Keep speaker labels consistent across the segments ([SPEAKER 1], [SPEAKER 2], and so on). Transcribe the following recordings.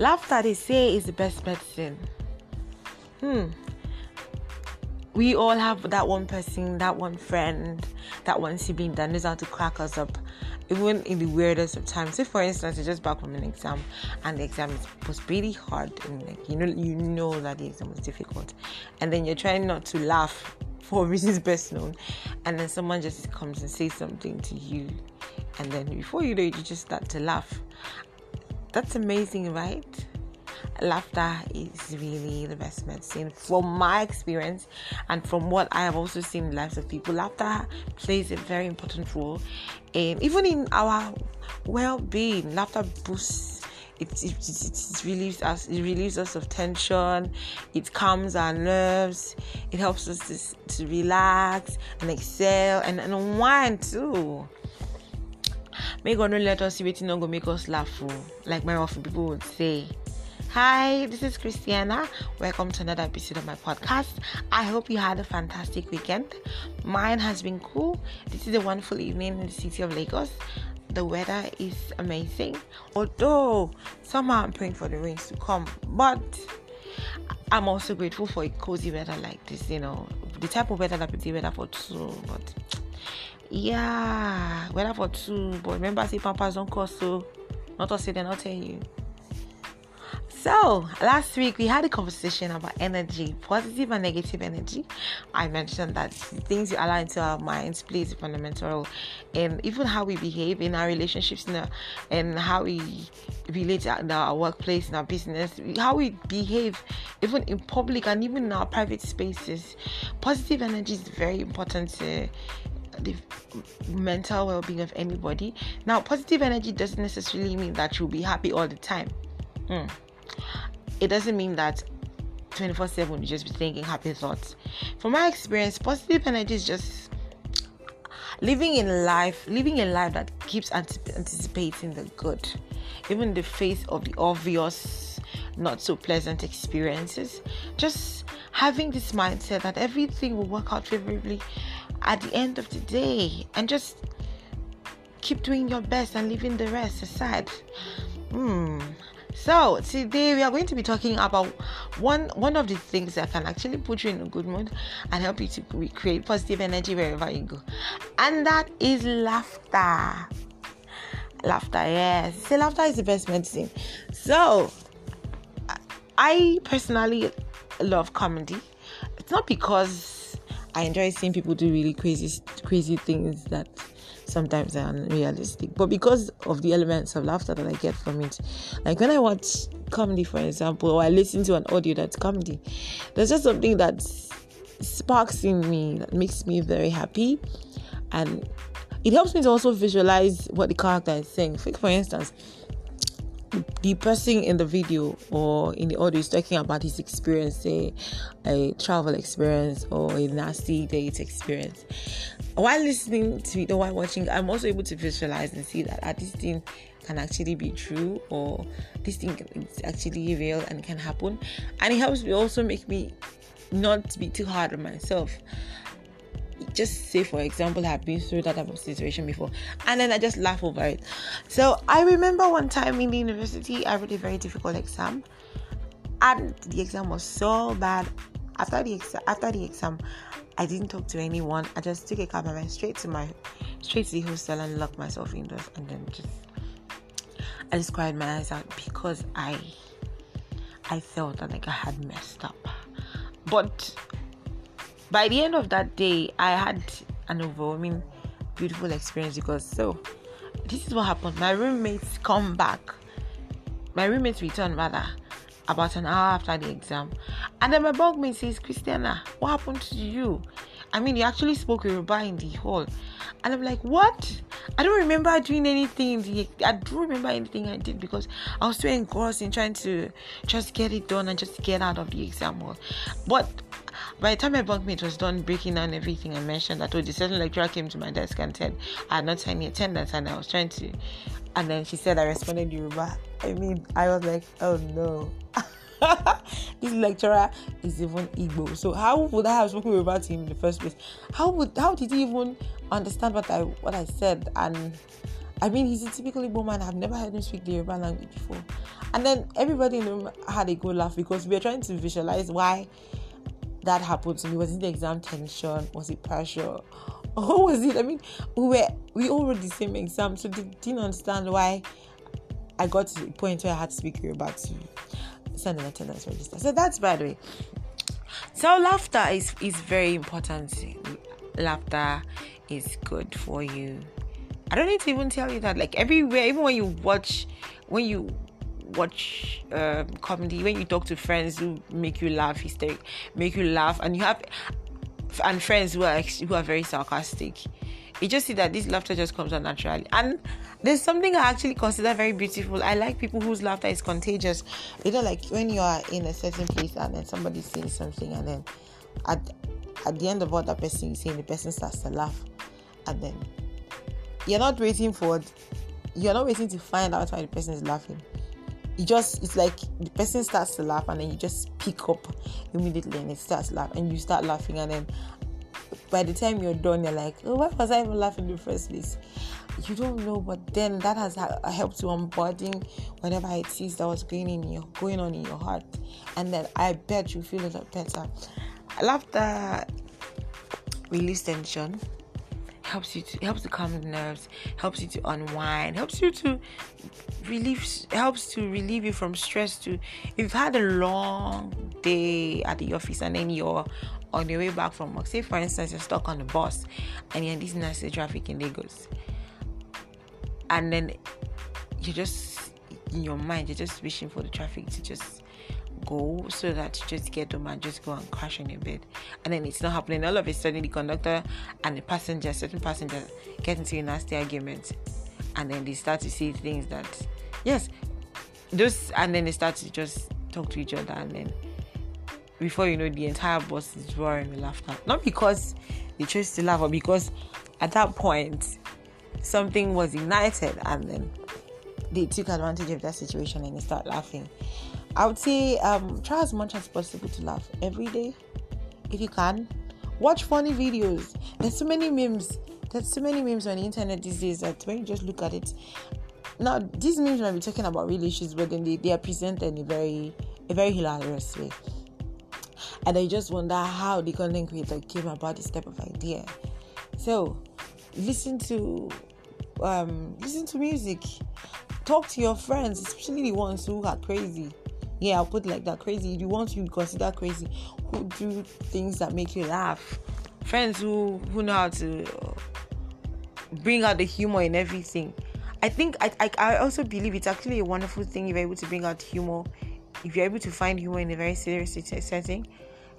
[SPEAKER 1] Laughter, they say, is the best medicine. Hmm. We all have that one person, that one friend, that one sibling that knows how to crack us up, even in the weirdest of times. Say, for instance, you're just back from an exam, and the exam was really hard, and like you know, you know that the exam was difficult, and then you're trying not to laugh for reasons best known, and then someone just comes and says something to you, and then before you know it, you just start to laugh. That's amazing, right? laughter is really the best medicine. From my experience and from what i have also seen in the lives of people laughter plays a very important role. In even in our well-being laughter boosts it, it, it, relieves us it relieves us of tension it calms our nerves it helps us to, to relax and excel and unwind too May God not let us see waiting on go make us laugh. Oh. Like my often people would say. Hi, this is Christiana. Welcome to another episode of my podcast. I hope you had a fantastic weekend. Mine has been cool. This is a wonderful evening in the city of Lagos. The weather is amazing. Although somehow I'm praying for the rains to come, but I'm also grateful for a cozy weather like this. You know, the type of weather that people weather for two, but yeah, weather for two. But remember, say pampers don't cost so. Not say they're not tell you. So, last week we had a conversation about energy, positive and negative energy. I mentioned that things you allow into our minds plays a fundamental role in even how we behave in our relationships in and how we relate in our workplace, in our business, how we behave even in public and even in our private spaces. Positive energy is very important to the mental well-being of anybody. Now, positive energy doesn't necessarily mean that you'll be happy all the time. Mm it doesn't mean that 24 7 you just be thinking happy thoughts. From my experience, positive energy is just living in life, living a life that keeps anticipating the good, even in the face of the obvious, not so pleasant experiences. Just having this mindset that everything will work out favorably at the end of the day, and just keep doing your best and leaving the rest aside. Hmm. So today we are going to be talking about one one of the things that can actually put you in a good mood and help you to create positive energy wherever you go, and that is laughter. Laughter, yes. See, laughter is the best medicine. So, I personally love comedy. It's not because I enjoy seeing people do really crazy, crazy things that sometimes are unrealistic. But because of the elements of laughter that I get from it, like when I watch comedy, for example, or I listen to an audio that's comedy, there's just something that sparks in me that makes me very happy, and it helps me to also visualize what the character is saying. For instance, the person in the video or in the audio is talking about his experience, say a travel experience or a nasty date experience. While listening to it or while watching, I'm also able to visualize and see that ah, this thing can actually be true or this thing is actually real and can happen. And it helps me also make me not be too hard on myself just say for example i've been through that type of situation before and then i just laugh over it. So i remember one time in the university i wrote a very difficult exam and the exam was so bad. After the exam after the exam i didn't talk to anyone. I just took a cab and went straight to my straight to the hostel and locked myself indoors and then just i just cried my eyes out because i i felt that like i had messed up. But by the end of that day, I had an overwhelming, beautiful experience because so this is what happened. My roommates come back. My roommates return rather about an hour after the exam. And then my bunkmate says, Christiana, what happened to you? I mean, you actually spoke Yoruba in the hall. And I'm like, what? I don't remember doing anything. I don't remember anything I did because I was too engrossed in trying to just get it done and just get out of the exam hall. But by the time my bunkmate was done breaking down everything I mentioned, I told the certain lecturer came to my desk and said I had not signed attendance and I was trying to. And then she said I responded Yoruba. I mean, I was like, oh no. this lecturer is even Igbo. So how would I have spoken about him in the first place? How would how did he even understand what I what I said? And I mean, he's a typical Igbo man. I've never heard him speak the Yoruba language before. And then everybody in the room had a good laugh because we were trying to visualize why that happened to me. Was it the exam tension? Was it pressure? Or was it? I mean, we were we all wrote the same exam, so they didn't understand why I got to the point where I had to speak Yoruba to send an attendance register. So that's by the way. So laughter is is very important. Laughter is good for you. I don't need to even tell you that. Like everywhere, even when you watch, when you watch um, comedy, when you talk to friends who make you laugh, hysteric, make you laugh, and you have and friends who are who are very sarcastic, you just see that this laughter just comes out naturally. And there's something I actually consider very beautiful. I like people whose laughter is contagious. You know, like when you are in a certain place and then somebody says something, and then at at the end of what that person is saying, the person starts to laugh, and then you're not waiting for you're not waiting to find out why the person is laughing you just it's like the person starts to laugh and then you just pick up immediately and it starts laughing and you start laughing and then by the time you're done you're like oh why was i even laughing in the first place? You don't know but then that has helped you unburden whatever it is that was going in your going on in your heart. And then i bet you feel a lot better. Laughter release tension helps you to helps to calm the nerves, helps you to unwind, helps you to relieve helps to relieve you from stress too. If you've had a long day at the office and then you're on your way back from work, say for instance you're stuck on the bus and you're in this nasty traffic in Lagos. And then you're just in your mind, you're just wishing for the traffic to just go so that you just get home and just go and crash on your bed. And then it's not happening. All of a sudden, the conductor and the passenger, certain passenger, get into a nasty argument. And then they start to see things that, yes, those, and then they start to just talk to each other. And then before you know, the entire bus is roaring with laughter. Not because they chose to laugh, but because at that point, something was ignited and then they took advantage of that situation and they start laughing. I would say um, try as much as possible to laugh every day if you can. Watch funny videos. There's so many memes. There's so many memes on the internet these days that when you just look at it. Now these memes might be talking about real issues, but then they, they are presented in a very a very hilarious way. And I just wonder how the content creator came about this type of idea. So listen to um, listen to music. Talk to your friends, especially the ones who are crazy. Yeah i'll put like that crazy. The ones you consider crazy who do things that make you laugh. Friends who who know how to bring out the humor in everything. I think I, I i also believe it's actually a wonderful thing if you're able to bring out humor. If you're able to find humor in a very serious setting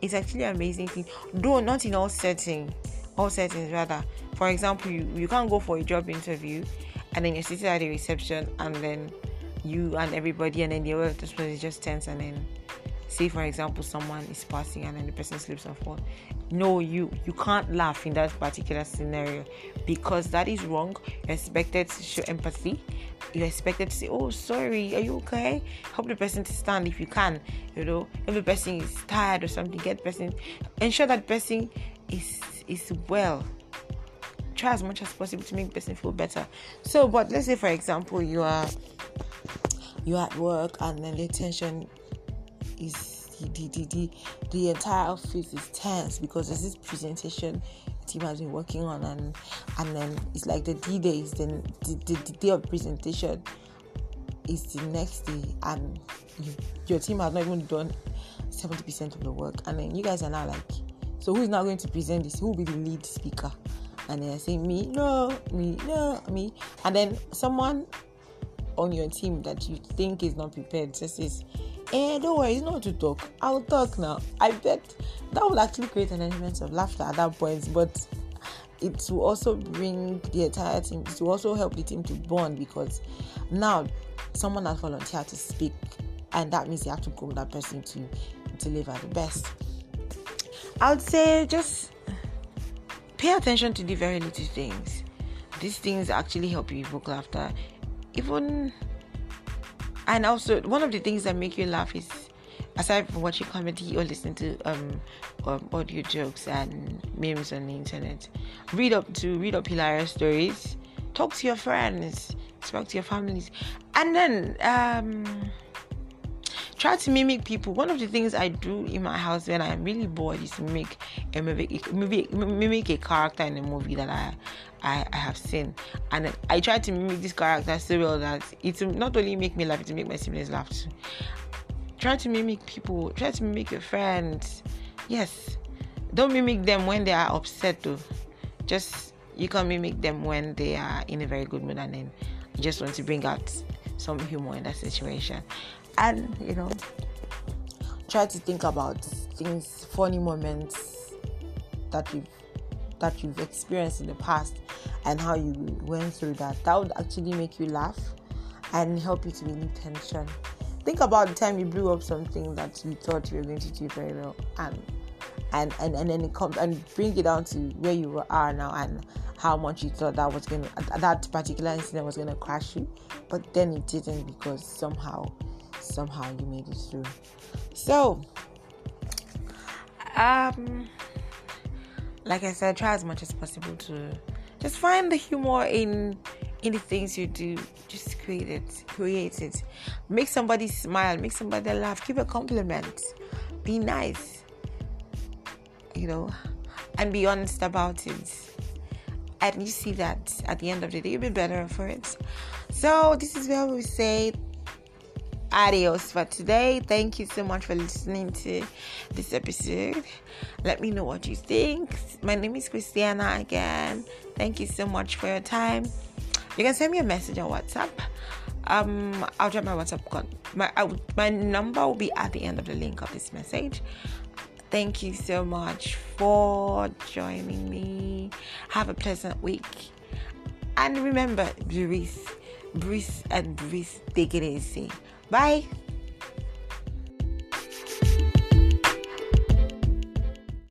[SPEAKER 1] it's actually an amazing thing. Though not in all settings all settings rather. For example you, you can't go for a job interview and then you're sitting at the reception and then you and everybody, and then the other person is just tense, and then say for example someone is passing and then the person slips and falls. No you you can't laugh in that particular scenario because that is wrong. You're expected to show empathy. You're expected to say oh sorry are you okay? Help the person to stand if you can you know. If the person is tired or something get the person ensure that person is is well try as much as possible to make the person feel better. So but let's say for example you are you're at work and then the tension is the, the, the, the entire office is tense because there's this presentation the team has been working on and and then it's like the D day is then the, the, day of presentation is the next day and you, your team has not even done 70% of the work and then you guys are now like so who's now going to present this? Who will be the lead speaker and then I say me no me no me and then someone on your team that you think is not prepared just says, Eh, don't worry, it's not to talk. I'll talk now. I bet that will actually create an element of laughter at that point, but it will also bring the entire team, it will also help the team to bond because now someone has volunteered to speak, and that means you have to groom that person to deliver the best. I would say just pay attention to the very little things. These things actually help you evoke laughter even and also one of the things that make you laugh is aside from watching comedy or listening to um, um, audio jokes and memes on the internet read up to read up hilarious stories talk to your friends talk to your families. And then um try to mimic people. One of the things I do in my house when I'm really bored is mimic a mimic, mimic, mimic a character in a movie that I, I, I have seen, and I try to mimic this character so well that it not only make me laugh, it make my siblings laugh too. Try to mimic people. Try to mimic your friends. Yes, don't mimic them when they are upset though. Just you can mimic them when they are in a very good mood and then you just want to bring out some humor in that situation and you know try to think about things funny moments that you've that you've experienced in the past and how you went through that. That would actually make you laugh and help you to relieve tension. Think about the time you blew up something that you thought you were going to do very well and and and, and then it comes and bring it down to where you are now and how much you thought that was going to that particular incident was going to crash you but then it didn't because somehow somehow you made it through. So, um, like I said, try as much as possible to just find the humor in in the things you do. Just create it, create it. Make somebody smile, make somebody laugh, give a compliment, be nice, you know, and be honest about it. And you see that at the end of the day, you'll be better for it. So, this is where we say adios for today. Thank you so much for listening to this episode. Let me know what you think. My name is Christiana again. Thank you so much for your time. You can send me a message on WhatsApp. Um, I'll drop my WhatsApp call. My my number will be at the end of the link of this message. Thank you so much for joining me. Have a pleasant week. And remember, breathe, breathe, and breathe. Take it easy. Bye.